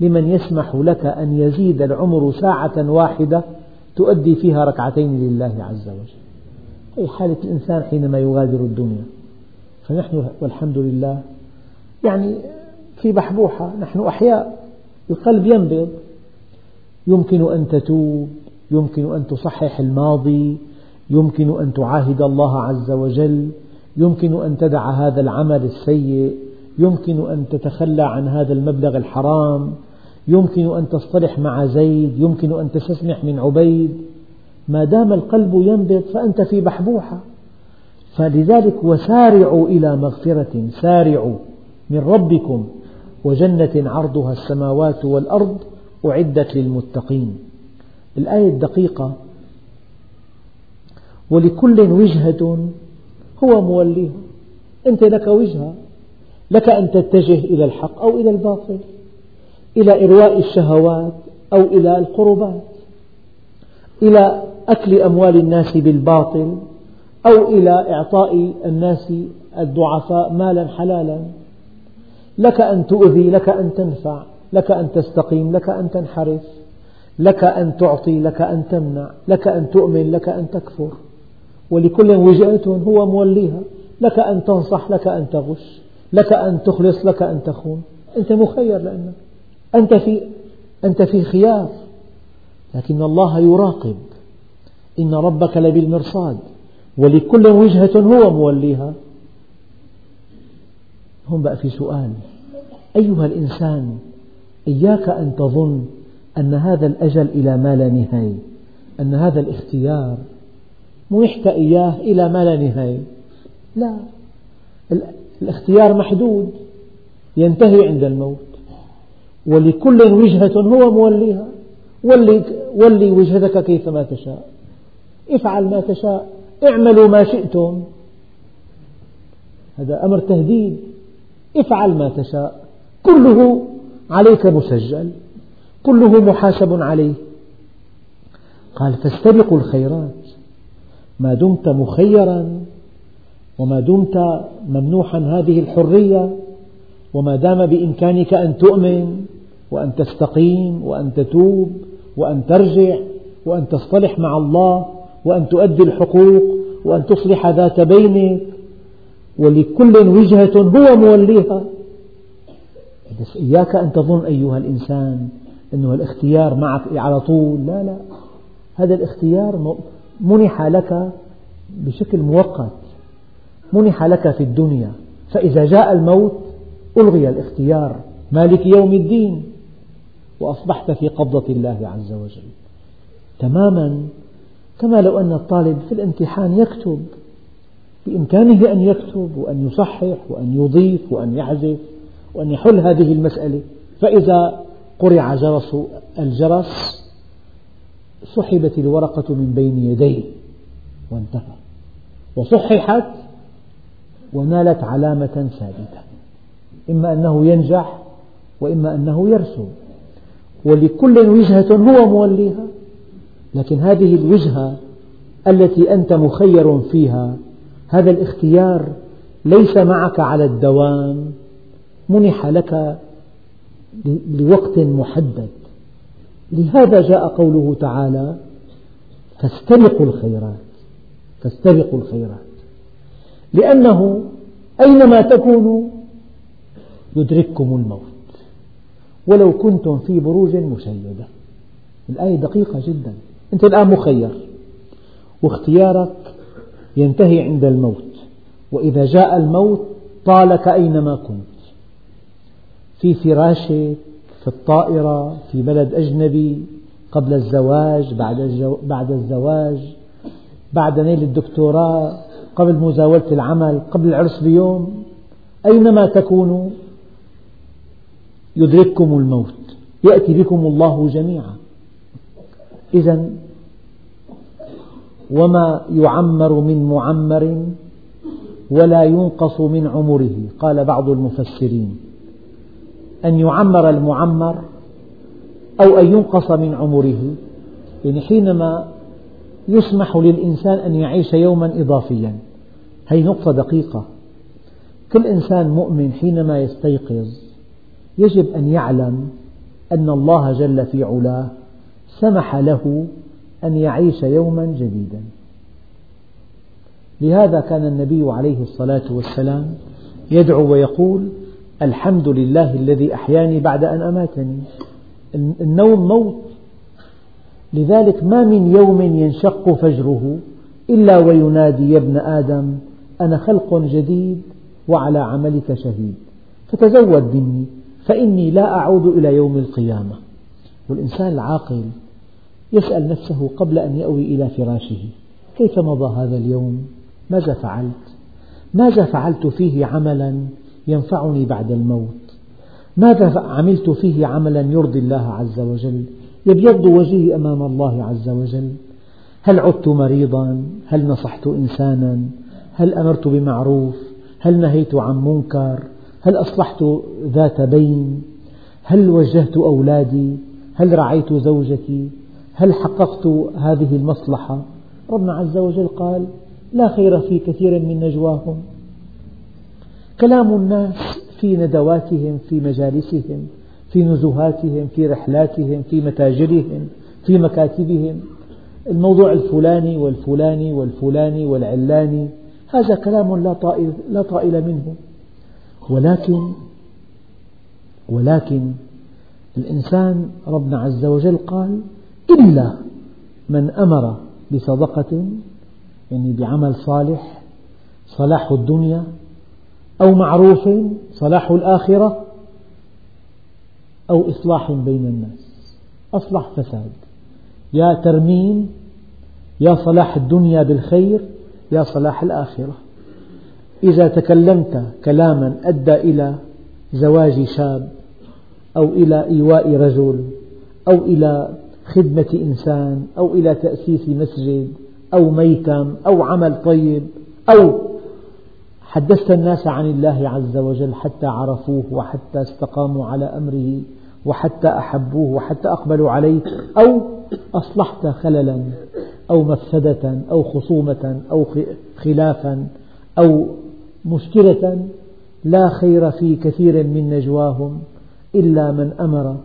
لمن يسمح لك أن يزيد العمر ساعة واحدة تؤدي فيها ركعتين لله عز وجل. هي حالة الإنسان حينما يغادر الدنيا. فنحن والحمد لله يعني في بحبوحة نحن أحياء القلب ينبض. يمكن أن تتوب يمكن أن تصحح الماضي يمكن أن تعاهد الله عز وجل يمكن أن تدع هذا العمل السيء. يمكن أن تتخلى عن هذا المبلغ الحرام يمكن أن تصطلح مع زيد يمكن أن تستسمح من عبيد. ما دام القلب ينبض فأنت في بحبوحة. فلذلك وسارعوا إلى مغفرة سارعوا من ربكم. وجنة عرضها السماوات والأرض أعدت للمتقين. الآية الدقيقة ولكل وجهة هو موليها. أنت لك وجهة. لك أن تتجه إلى الحق أو إلى الباطل إلى إرواء الشهوات أو إلى القربات إلى أكل أموال الناس بالباطل أو إلى إعطاء الناس الضعفاء مالا حلالا لك أن تؤذي لك أن تنفع لك أن تستقيم لك أن تنحرف لك أن تعطي لك أن تمنع لك أن تؤمن لك أن تكفر ولكل وجهة هو موليها لك أن تنصح لك أن تغش لك أن تخلص لك أن تخون. أنت مخير لأنك. أنت في أنت في خيار. لكن الله يراقب. إن ربك لبالمرصاد. ولكل وجهة هو موليها. هون بقى في سؤال. أيها الإنسان إياك أن تظن أن هذا الأجل إلى ما لا نهاية. أن هذا الاختيار. منحت إياه إلى ما لا نهاية. لا. الاختيار محدود ينتهي عند الموت. ولكل وجهة هو موليها ولي, ولي وجهتك كيفما تشاء. افعل ما تشاء اعملوا ما شئتم. هذا أمر تهديد. افعل ما تشاء. كله عليك مسجل كله محاسب عليه. قال فاستبقوا الخيرات. ما دمت مخيرا. وما دمت ممنوحا هذه الحرية وما دام بإمكانك أن تؤمن وأن تستقيم وأن تتوب وأن ترجع وأن تصطلح مع الله وأن تؤدي الحقوق وأن تصلح ذات بينك ولكل وجهة هو موليها. بس إياك أن تظن أيها الإنسان أن الاختيار معك على طول. لا لا. هذا الاختيار منح لك بشكل مؤقت. منح لك في الدنيا فإذا جاء الموت ألغي الاختيار. مالك يوم الدين. وأصبحت في قبضة الله عز وجل. تماما كما لو أن الطالب في الامتحان يكتب بإمكانه أن يكتب وأن يصحح وأن يضيف وأن يحذف وأن يحل هذه المسألة. فإذا قرع جرس الجرس سحبت الورقة من بين يديه وانتهى. وصححت ونالت علامة ثابتة. إما أنه ينجح وإما أنه يرسب ولكل وجهة هو موليها لكن هذه الوجهة التي أنت مخير فيها هذا الاختيار ليس معك على الدوام منح لك لوقت محدد. لهذا جاء قوله تعالى فاستبقوا الخيرات فاستبقوا الخيرات. لأنه أينما تكونوا يدرككم الموت. ولو كنتم في بروج مشيدة. الآية دقيقة جدا. أنت الآن مخير. واختيارك ينتهي عند الموت. وإذا جاء الموت طالك أينما كنت. في فراشك في الطائرة في بلد أجنبي قبل الزواج بعد, الزواج بعد نيل الدكتوراه قبل مزاولة العمل قبل العرس بيوم أينما تكونوا يدرككم الموت يأتي بكم الله جميعا. إذا وما يعمر من معمر ولا ينقص من عمره قال بعض المفسرين. أن يعمر المعمر أو أن ينقص من عمره يعني حينما يسمح للإنسان أن يعيش يوما إضافيا. هذه نقطة دقيقة. كل إنسان مؤمن حينما يستيقظ يجب أن يعلم أن الله جل في علاه سمح له أن يعيش يوما جديدا. لهذا كان النبي عليه الصلاة والسلام يدعو ويقول الحمد لله الذي أحياني بعد أن أماتني. النوم موت. لذلك ما من يوم ينشق فجره إلا وينادي يا ابن آدم أنا خلق جديد وعلى عملك شهيد. فتزود مني فإني لا أعود إلى يوم القيامة. والإنسان العاقل يسأل نفسه قبل أن يأوي إلى فراشه كيف مضى هذا اليوم؟ ماذا فعلت؟ ماذا فعلت فيه عملا ينفعني بعد الموت؟ ماذا عملت فيه عملا يرضي الله عز وجل؟ يبيض وجهي أمام الله عز وجل. هل عدت مريضا؟ هل نصحت إنسانا؟ هل أمرت بمعروف؟ هل نهيت عن منكر؟ هل أصلحت ذات بين؟ هل وجهت أولادي؟ هل رعيت زوجتي هل حققت هذه المصلحة؟ ربنا عز وجل قال لا خير في كثير من نجواهم كلام الناس في ندواتهم في مجالسهم. في نزهاتهم في رحلاتهم في متاجرهم في مكاتبهم. الموضوع الفلاني والفلاني والفلاني والعلاني هذا كلام لا طائل, لا طائل منه. ولكن ولكن الإنسان ربنا عز وجل قال إلا من أمر بصدقة يعني بعمل صالح صلاح الدنيا أو معروف صلاح الآخرة أو إصلاح بين الناس. أصلح فساد. يا ترميم يا صلاح الدنيا بالخير يا صلاح الآخرة. إذا تكلمت كلاما أدى إلى زواج شاب أو إلى إيواء رجل أو إلى خدمة إنسان أو إلى تأسيس مسجد أو ميتم أو عمل طيب أو حدثت الناس عن الله عز وجل حتى عرفوه وحتى استقاموا على أمره وحتى أحبوه وحتى أقبلوا عليه أو أصلحت خللا أو مفسدة أو خصومة أو خلافا أو مشكلة لا خير في كثير من نجواهم إلا من أمر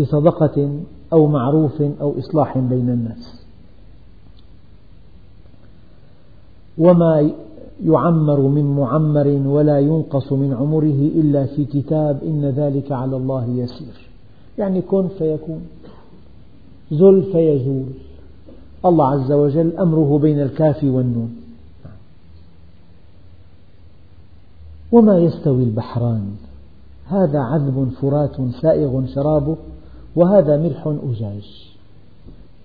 بصدقة أو معروف أو إصلاح بين الناس. وما يعمر من معمر ولا ينقص من عمره إلا في كتاب إن ذلك على الله يسير. يعني كن فيكون زل فيزول. الله عز وجل أمره بين الكاف والنون. وما يستوي البحران؟ هذا عذب فرات سائغ شرابه وهذا ملح أجاج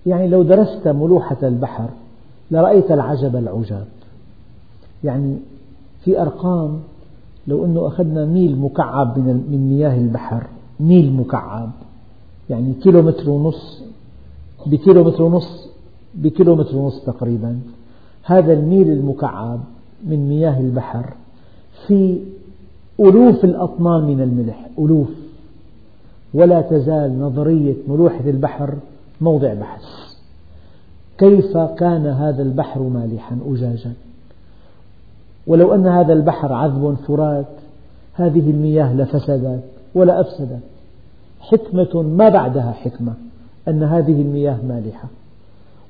يعني لو درست ملوحة البحر لرأيت العجب العجاب. يعني في أرقام لو أنه أخذنا ميل مكعب من مياه البحر ميل مكعب يعني كيلومتر ونص بكيلومتر ونص بكيلومتر ونص تقريبا. هذا الميل المكعب من مياه البحر في ألوف الأطنان من الملح ألوف. ولا تزال نظرية ملوحة البحر موضع بحث. كيف كان هذا البحر مالحا؟ أجاجا. ولو أن هذا البحر عذب فرات هذه المياه لفسدت ولا أفسدت. حكمة ما بعدها حكمة أن هذه المياه مالحة.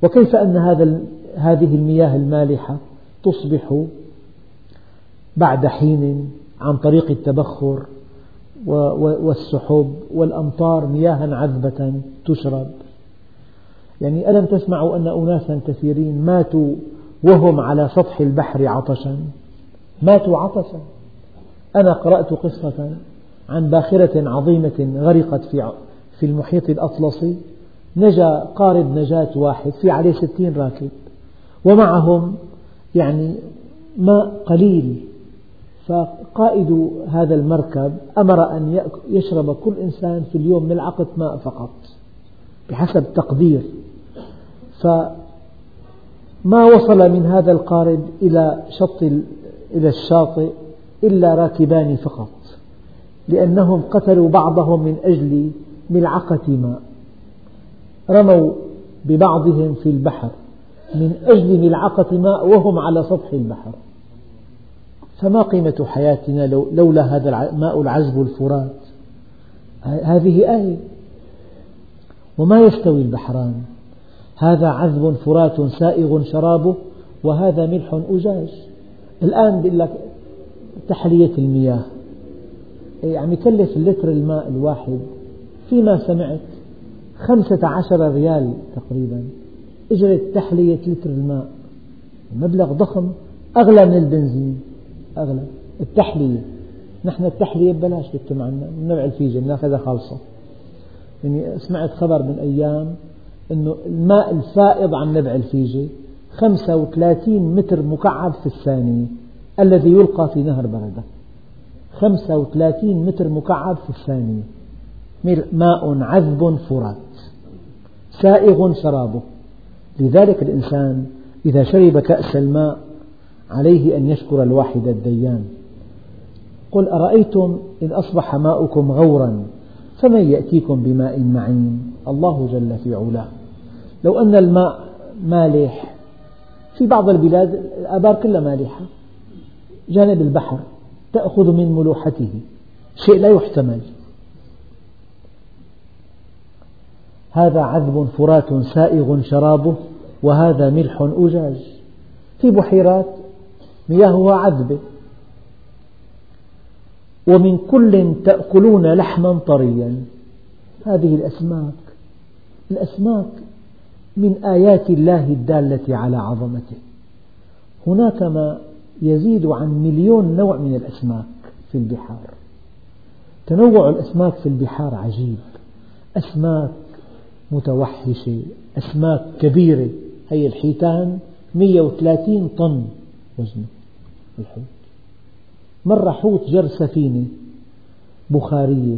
وكيف أن هذا هذه المياه المالحة تصبح بعد حين عن طريق التبخر والسحب والأمطار مياها عذبة تشرب؟ يعني ألم تسمعوا أن أناسا كثيرين ماتوا وهم على سطح البحر عطشا؟ ماتوا عطشا. أنا قرأت قصة عن باخرة عظيمة غرقت في في المحيط الأطلسي. نجا قارب نجاة واحد في عليه ستين راكب ومعهم يعني ماء قليل. فقائد هذا المركب أمر أن يشرب كل إنسان في اليوم ملعقة ماء فقط بحسب تقدير. فما وصل من هذا القارب إلى شط إلى الشاطئ إلا راكبان فقط لأنهم قتلوا بعضهم من أجل ملعقة ماء رموا ببعضهم في البحر من أجل ملعقة ماء وهم على سطح البحر. فما قيمة حياتنا لولا هذا الماء العذب الفرات؟ هذه آية. وما يستوي البحران؟ هذا عذب فرات سائغ شرابه وهذا ملح أجاج. الآن بيقول لك تحلية المياه. يعني يكلف اللتر الماء الواحد. فيما سمعت خمسة عشر ريال تقريبا. أجرة تحلية لتر الماء. مبلغ ضخم أغلى من البنزين. أغلى. التحلية. نحن التحلية ببلاش بتتم عنا من نوع الفيجة بناخذها خالصة. يعني سمعت خبر من أيام أنه الماء الفائض عن نبع الفيجة 35 متر مكعب في الثانية الذي يلقى في نهر بردة 35 متر مكعب في الثانية ماء عذب فرات. سائغ شرابه. لذلك الإنسان إذا شرب كأس الماء عليه أن يشكر الواحد الديان. قل أرأيتم إن أصبح ماؤكم غورا فمن يأتيكم بماء معين؟ الله جل في علاه. لو أن الماء مالح في بعض البلاد الآبار كلها مالحة. جانب البحر تأخذ من ملوحته. شيء لا يحتمل. هذا عذب فرات سائغ شرابه وهذا ملح أجاج. في بحيرات مياهها عذبة. ومن كل تأكلون لحما طريا. هذه الأسماك. الأسماك من آيات الله الدالة على عظمته. هناك ما يزيد عن مليون نوع من الأسماك في البحار. تنوع الأسماك في البحار عجيب. أسماك متوحشة أسماك كبيرة. هي الحيتان 130 طن وزنه الحوت. مرة حوت جر سفينة بخارية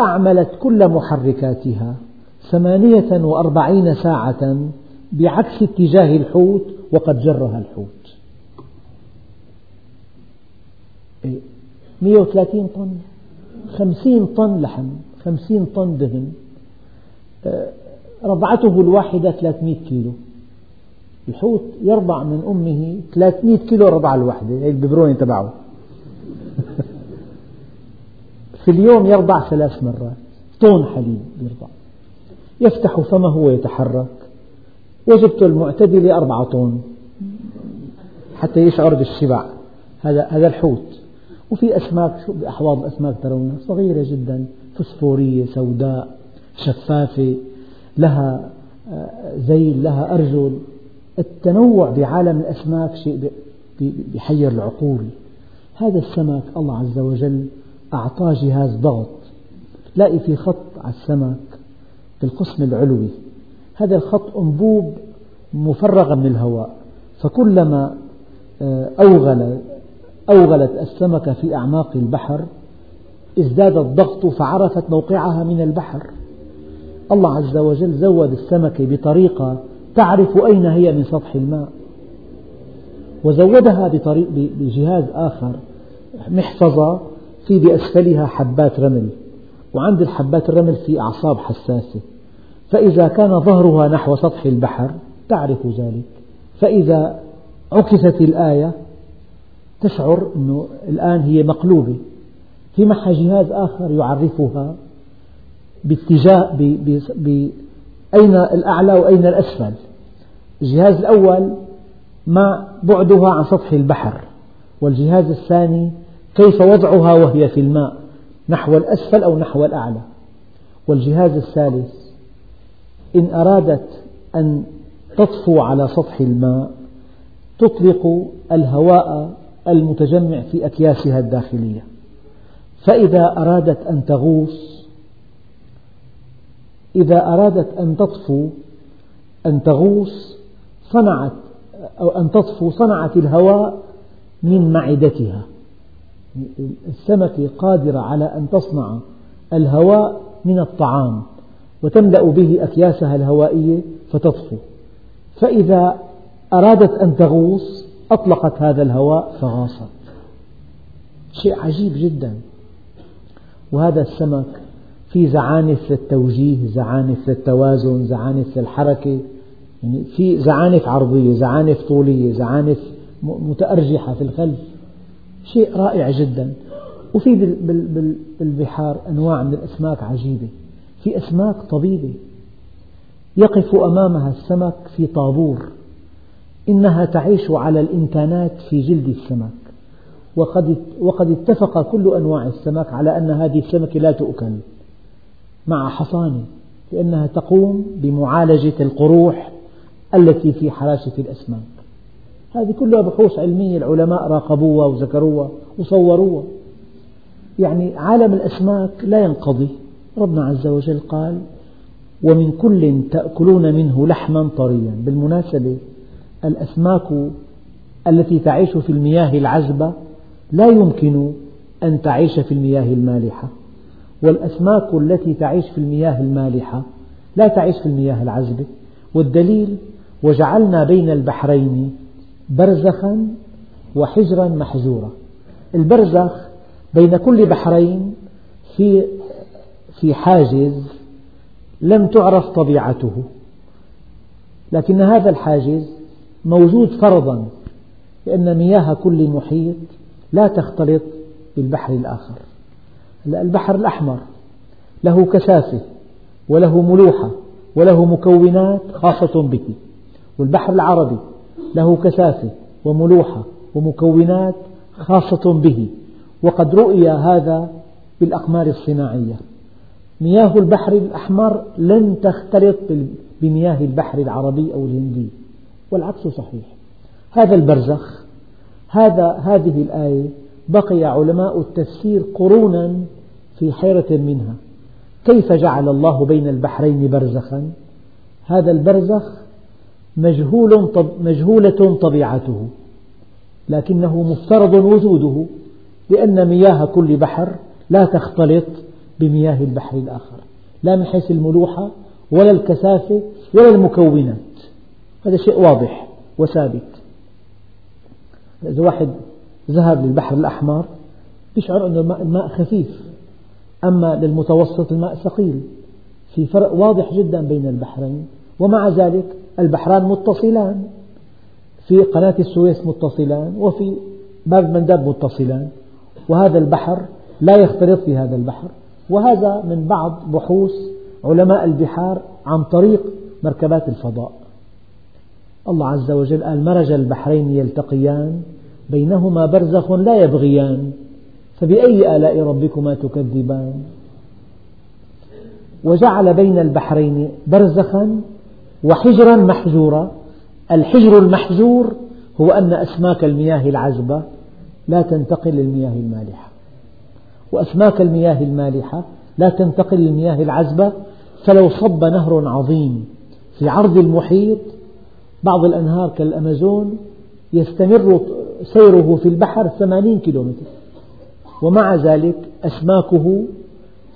أعملت كل محركاتها. ثمانية وأربعين ساعة بعكس اتجاه الحوت وقد جرها الحوت. 130 إيه، طن 50 طن لحم 50 طن دهن. آه، رضعته الواحدة 300 كيلو. الحوت يرضع من أمه 300 كيلو رضع الوحدة هي الببرونة تبعه. في اليوم يرضع ثلاث مرات. طن حليب يرضع يفتح فمه ويتحرك. وجبته المعتدلة أربعة طن حتى يشعر بالشبع. هذا هذا الحوت. وفي أسماك بأحواض أسماك ترونها صغيرة جدا. فسفورية سوداء شفافة لها ذيل آه، لها أرجل. التنوع بعالم الأسماك شيء بيحير العقول. هذا السمك الله عز وجل أعطاه جهاز ضغط. تلاقي في خط على السمك بالقسم العلوي. هذا الخط أنبوب مفرغة من الهواء. فكلما آه، أوغل أوغلت السمكة في أعماق البحر ازداد الضغط فعرفت موقعها من البحر. الله عز وجل زود السمكة بطريقة تعرف أين هي من سطح الماء. وزودها بطريق بجهاز آخر محفظة في بأسفلها حبات رمل. وعند الحبات الرمل في أعصاب حساسة. فإذا كان ظهرها نحو سطح البحر تعرف ذلك. فإذا عكست الآية تشعر أنه الآن هي مقلوبة. في معها جهاز آخر يعرفها باتجاه بأين الأعلى وأين الأسفل. الجهاز الأول ما بعدها عن سطح البحر والجهاز الثاني كيف وضعها وهي في الماء نحو الأسفل أو نحو الأعلى. والجهاز الثالث إن أرادت أن تطفو على سطح الماء تطلق الهواء المتجمع في أكياسها الداخلية. فإذا أرادت أن تغوص إذا أرادت أن تطفو أن تغوص صنعت أو أن تطفو صنعت الهواء من معدتها. السمكة قادرة على أن تصنع الهواء من الطعام. وتملأ به أكياسها الهوائية فتطفو. فإذا أرادت أن تغوص أطلقت هذا الهواء فغاصت. شيء عجيب جدا. وهذا السمك في زعانف للتوجيه زعانف للتوازن زعانف للحركة يعني في زعانف عرضية زعانف طولية زعانف متأرجحة في الخلف. شيء رائع جدا. وفي بالبحار أنواع من الأسماك عجيبة. في أسماك طبيبة. يقف أمامها السمك في طابور. إنها تعيش على الإمكانات في جلد السمك. وقد وقد اتفق كل أنواع السمك على أن هذه السمكة لا تؤكل. مع حصانة لأنها تقوم بمعالجة القروح التي في حراسة الأسماك. هذه كلها بحوث علمية العلماء راقبوها وذكروها وصوروها. يعني عالم الأسماك لا ينقضي. ربنا عز وجل قال ومن كل تأكلون منه لحما طريا. بالمناسبة الأسماك التي تعيش في المياه العذبة لا يمكن أن تعيش في المياه المالحة والأسماك التي تعيش في المياه المالحة لا تعيش في المياه العذبة. والدليل وجعلنا بين البحرين برزخا وحجرا محجورا. البرزخ بين كل بحرين في في حاجز لم تعرف طبيعته لكن هذا الحاجز موجود فرضا لأن مياه كل محيط لا تختلط بالبحر الآخر. البحر الأحمر له كثافة وله ملوحة وله مكونات خاصة به والبحر العربي له كثافة وملوحة ومكونات خاصة به وقد رؤي هذا بالأقمار الصناعية. مياه البحر الأحمر لن تختلط بمياه البحر العربي أو الهندي والعكس صحيح. هذا البرزخ هذا هذه الآية بقي علماء التفسير قرونا في حيرة منها. كيف جعل الله بين البحرين برزخا؟ هذا البرزخ مجهول مجهولة طبيعته لكنه مفترض وجوده لأن مياه كل بحر لا تختلط بمياه البحر الآخر. لا من حيث الملوحة ولا الكثافة ولا المكونات. هذا شيء واضح وثابت. إذا واحد ذهب للبحر الأحمر يشعر أن الماء خفيف. أما للمتوسط الماء ثقيل. في فرق واضح جدا بين البحرين. ومع ذلك البحران متصلان. في قناة السويس متصلان. وفي باب المندب متصلان. وهذا البحر لا يختلط بهذا البحر. وهذا من بعض بحوث علماء البحار عن طريق مركبات الفضاء. الله عز وجل قال مرج البحرين يلتقيان بينهما برزخ لا يبغيان فبأي آلاء ربكما تكذبان؟ وجعل بين البحرين برزخا وحجرا محجورا الحجر المحجور هو أن أسماك المياه العذبة لا تنتقل للمياه المالحة. وأسماك المياه المالحة لا تنتقل للمياه العذبة. فلو صب نهر عظيم في عرض المحيط بعض الأنهار كالأمازون يستمر سيره في البحر ثمانين كيلومتر. ومع ذلك أسماكه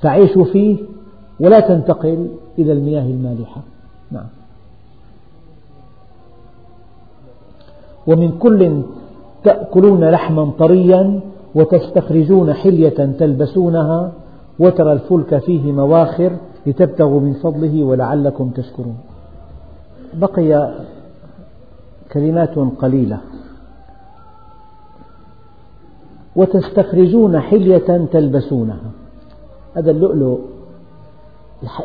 تعيش فيه ولا تنتقل إلى المياه المالحة. نعم. ومن كل تأكلون لحما طريا وتستخرجون حلية تلبسونها وترى الفلك فيه مواخر لتبتغوا من فضله ولعلكم تشكرون. بقي كلمات قليلة. وتستخرجون حلية تلبسونها. هذا اللؤلؤ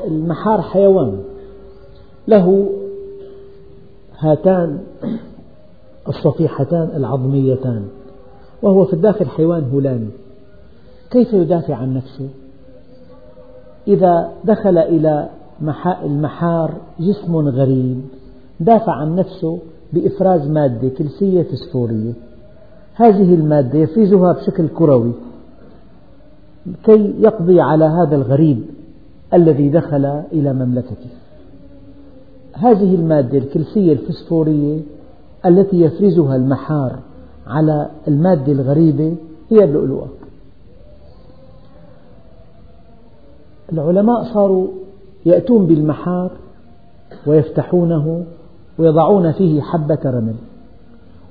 المحار حيوان. له هاتان الصفيحتان العظميتان. وهو في الداخل حيوان هلامي كيف يدافع عن نفسه؟ إذا دخل إلى المحار جسم غريب دافع عن نفسه بإفراز مادة كلسية فسفورية هذه المادة يفرزها بشكل كروي. كي يقضي على هذا الغريب الذي دخل إلى مملكته. هذه المادة الكلسية الفسفورية التي يفرزها المحار على المادة الغريبة هي اللؤلؤة العلماء صاروا يأتون بالمحار ويفتحونه ويضعون فيه حبة رمل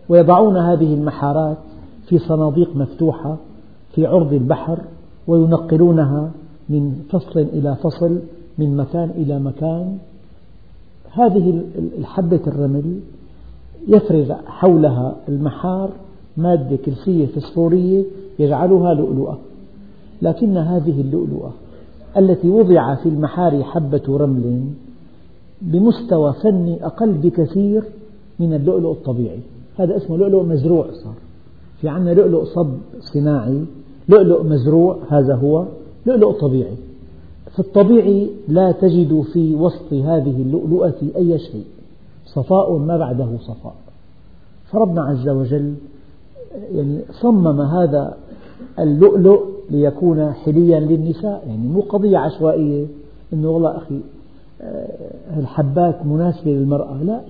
ويضعون هذه المحارات في صناديق مفتوحة في عرض البحر وينقلونها من فصل إلى فصل من مكان إلى مكان. هذه الحبة الرمل يفرز حولها المحار مادة كلسية فسفورية يجعلها لؤلؤة. لكن هذه اللؤلؤة التي وضع في المحار حبة رمل بمستوى فني أقل بكثير من اللؤلؤ الطبيعي. هذا اسمه لؤلؤ مزروع صار. في عندنا لؤلؤ صب صناعي لؤلؤ مزروع هذا هو لؤلؤ طبيعي. في الطبيعي لا تجد في وسط هذه اللؤلؤة أي شيء. صفاء ما بعده صفاء. فربنا عز وجل يعني صمم هذا اللؤلؤ ليكون حليا للنساء يعني مو قضية عشوائية أنه والله أخي آه، الحبات مناسبة للمرأة لا.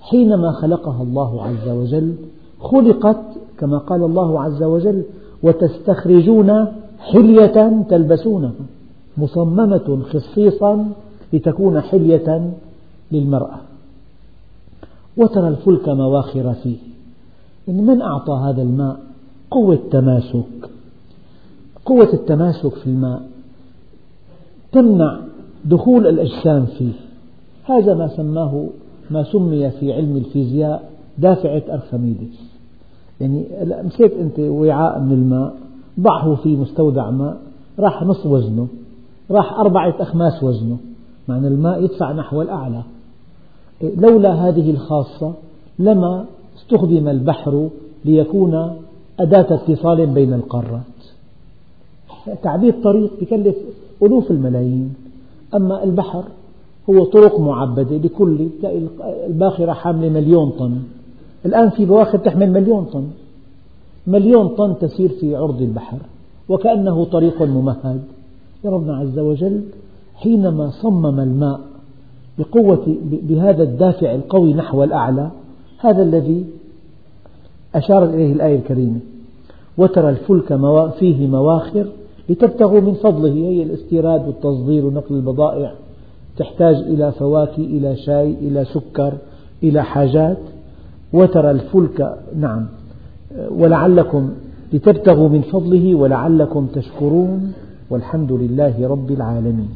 حينما خلقها الله عز وجل خلقت كما قال الله عز وجل وتستخرجون حلية تلبسونها مصممة خصيصا لتكون حلية للمرأة. وترى الفلك مواخر فيه. إن من أعطى هذا الماء؟ قوة تماسك. قوة التماسك في الماء تمنع دخول الأجسام فيه. هذا ما سماه ما سمي في علم الفيزياء دافعة أرخميدس. يعني مسكت أنت وعاء من الماء ضعه في مستودع ماء راح نصف وزنه راح أربعة أخماس وزنه. معنى الماء يدفع نحو الأعلى. لولا هذه الخاصة لما استخدم البحر ليكون أداة اتصال بين القارات. تعبير طريق يكلف ألوف الملايين. أما البحر هو طرق معبدة لكل الباخرة حاملة مليون طن. الآن في بواخر تحمل مليون طن. مليون طن تسير في عرض البحر وكأنه طريق ممهد. ربنا عز وجل حينما صمم الماء بقوة بهذا الدافع القوي نحو الأعلى هذا الذي أشارت إليه الآية الكريمة. وترى الفلك فيه مواخر لتبتغوا من فضله هي الاستيراد والتصدير ونقل البضائع. تحتاج إلى فواكه إلى شاي إلى سكر إلى حاجات. وترى الفلك نعم ولعلكم لتبتغوا من فضله ولعلكم تشكرون والحمد لله رب العالمين.